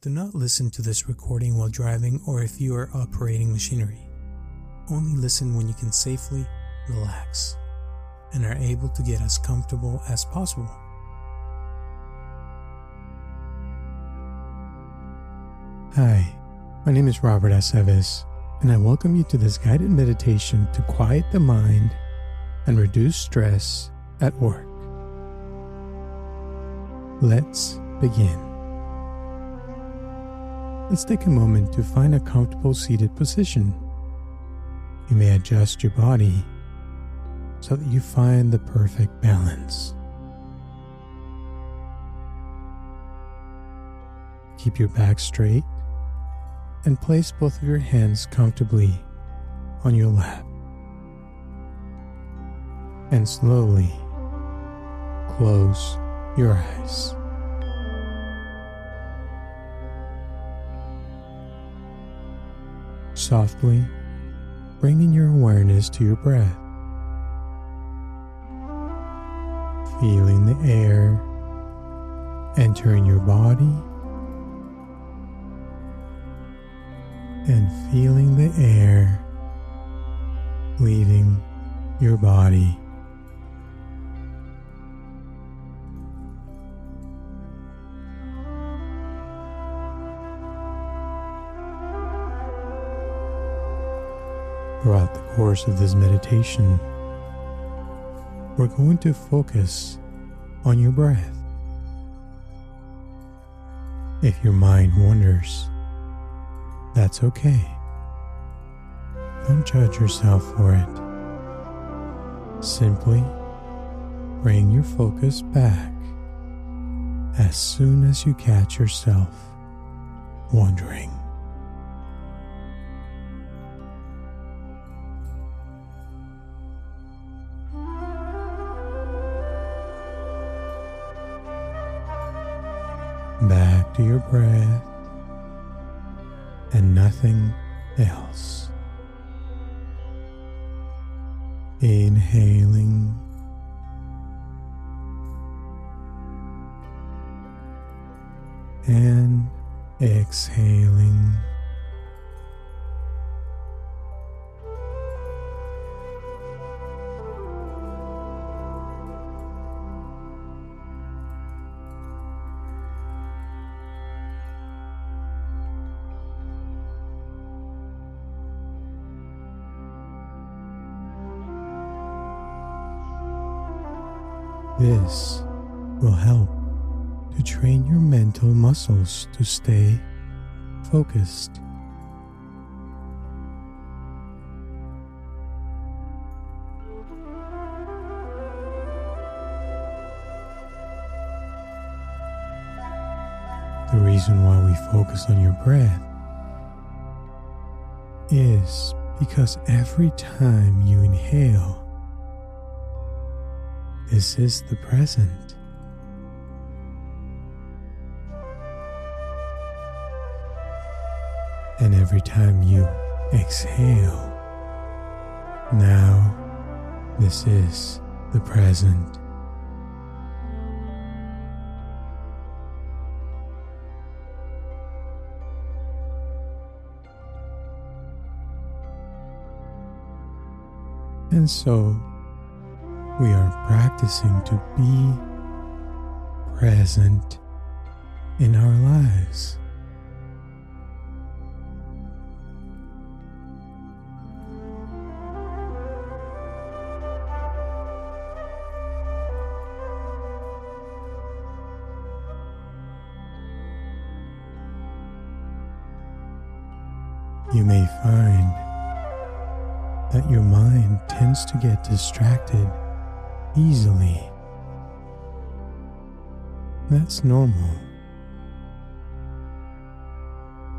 Do not listen to this recording while driving or if you are operating machinery. Only listen when you can safely relax and are able to get as comfortable as possible. Hi, my name is Robert Aceves, and I welcome you to this guided meditation to quiet the mind and reduce stress at work. Let's begin. Let's take a moment to find a comfortable seated position. You may adjust your body so that you find the perfect balance. Keep your back straight and place both of your hands comfortably on your lap. And slowly close your eyes. Softly bringing your awareness to your breath. Feeling the air entering your body and feeling the air leaving your body. Throughout the course of this meditation, we're going to focus on your breath. If your mind wanders, that's okay. Don't judge yourself for it. Simply bring your focus back as soon as you catch yourself wandering. To your breath and nothing else. Inhaling and exhaling. This will help to train your mental muscles to stay focused. The reason why we focus on your breath is because every time you inhale, this is the present. And every time you exhale, now this is the present. And so we are practicing to be present in our lives. You may find that your mind tends to get distracted easily. That's normal.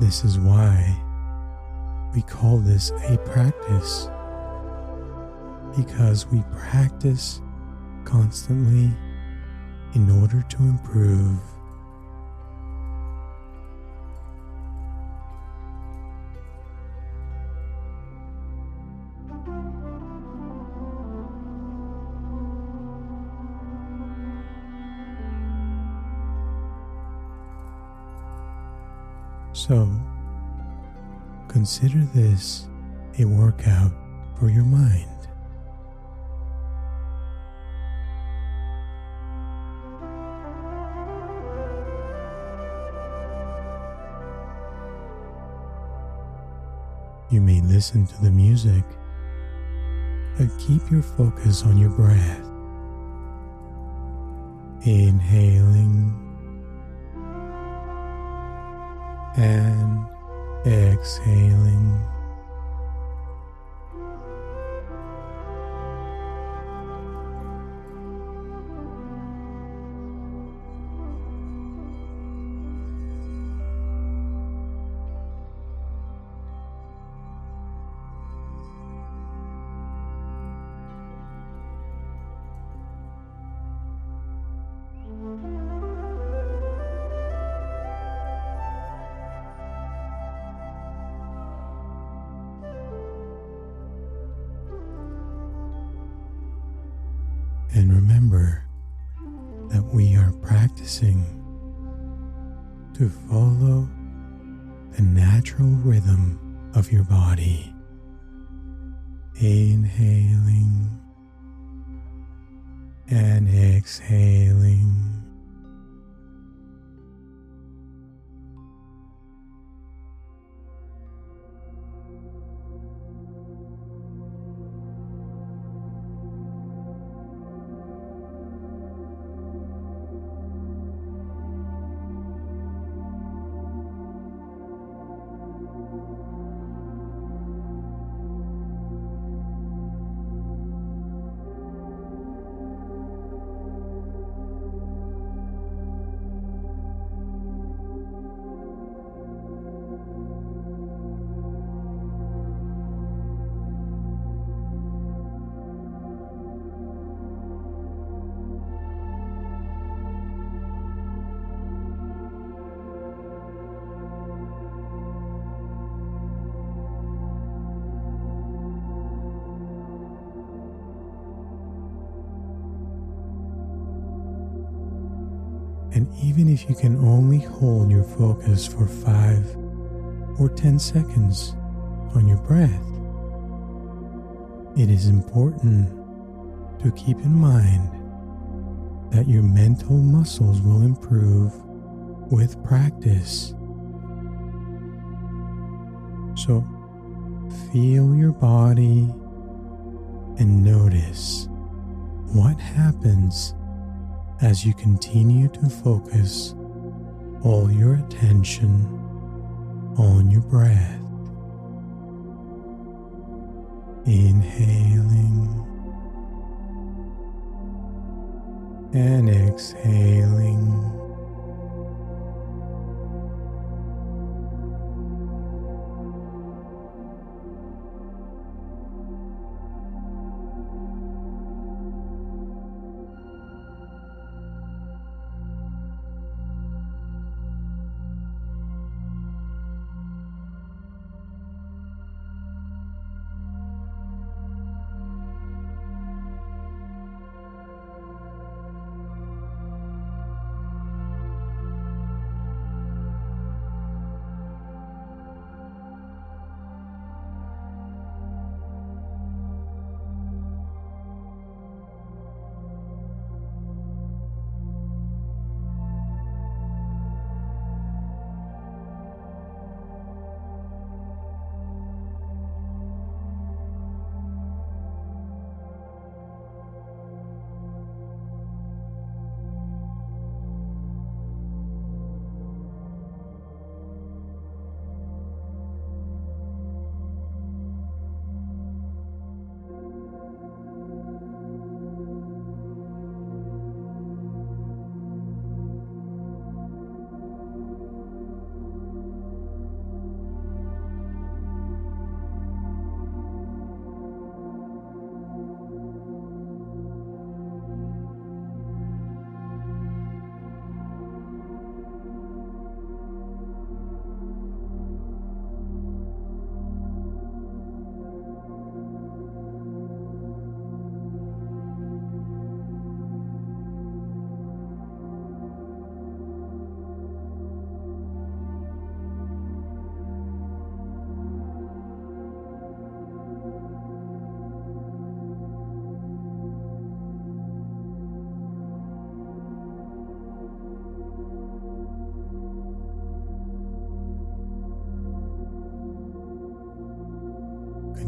This is why we call this a practice. Because we practice constantly in order to improve. So, consider this a workout for your mind. You may listen to the music, but keep your focus on your breath. Inhaling and exhaling. And remember that we are practicing to follow the natural rhythm of your body. Inhaling and exhaling. Even if you can only hold your focus for 5 or 10 seconds on your breath, it is important to keep in mind that your mental muscles will improve with practice. So feel your body and notice what happens as you continue to focus all your attention on your breath. Inhaling and exhaling.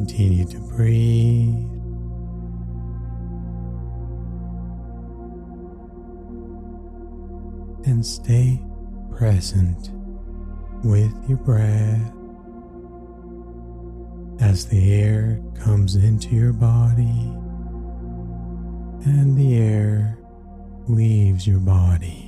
Continue to breathe. And stay present with your breath as the air comes into your body and the air leaves your body.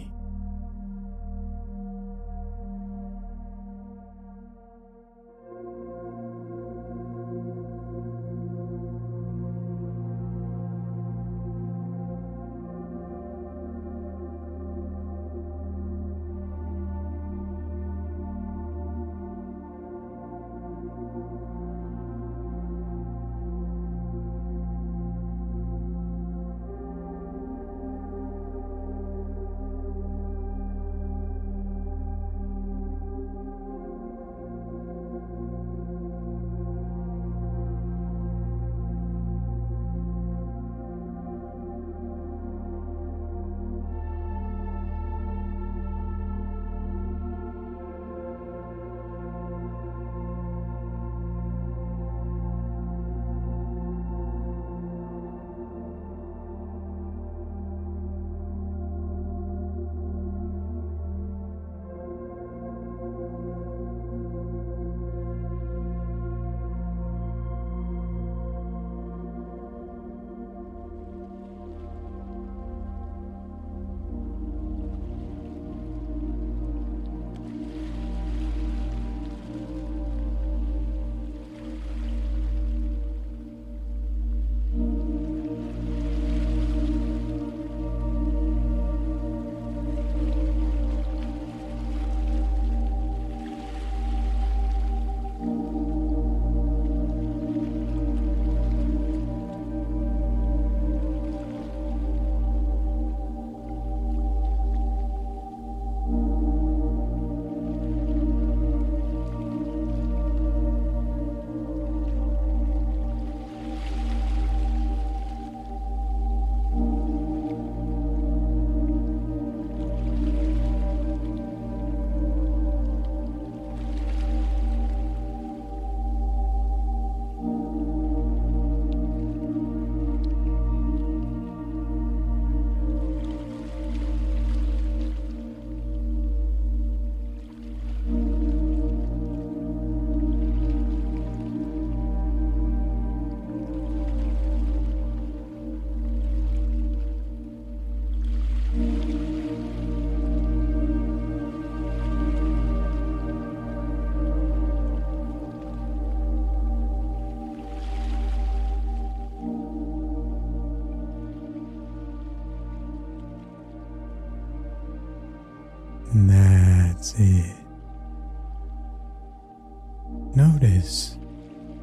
Notice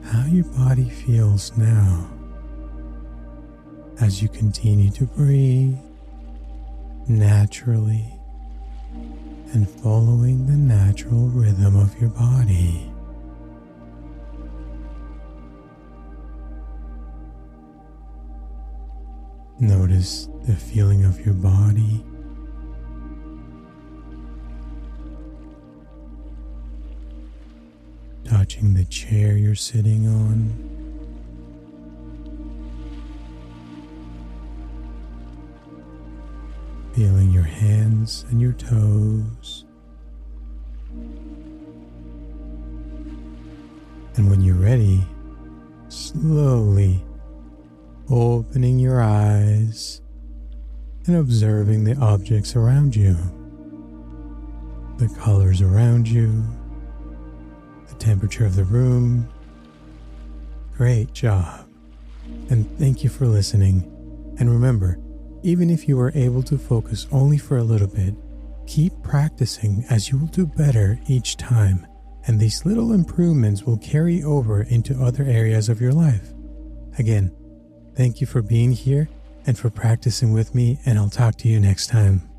how your body feels now as you continue to breathe naturally and following the natural rhythm of your body. Notice the feeling of your body touching the chair you're sitting on. Feeling your hands and your toes. And when you're ready, slowly opening your eyes and observing the objects around you, the colors around you temperature of the room. Great job. And thank you for listening. And remember, even if you are able to focus only for a little bit, keep practicing as you will do better each time. And these little improvements will carry over into other areas of your life. Again, thank you for being here and for practicing with me, and I'll talk to you next time.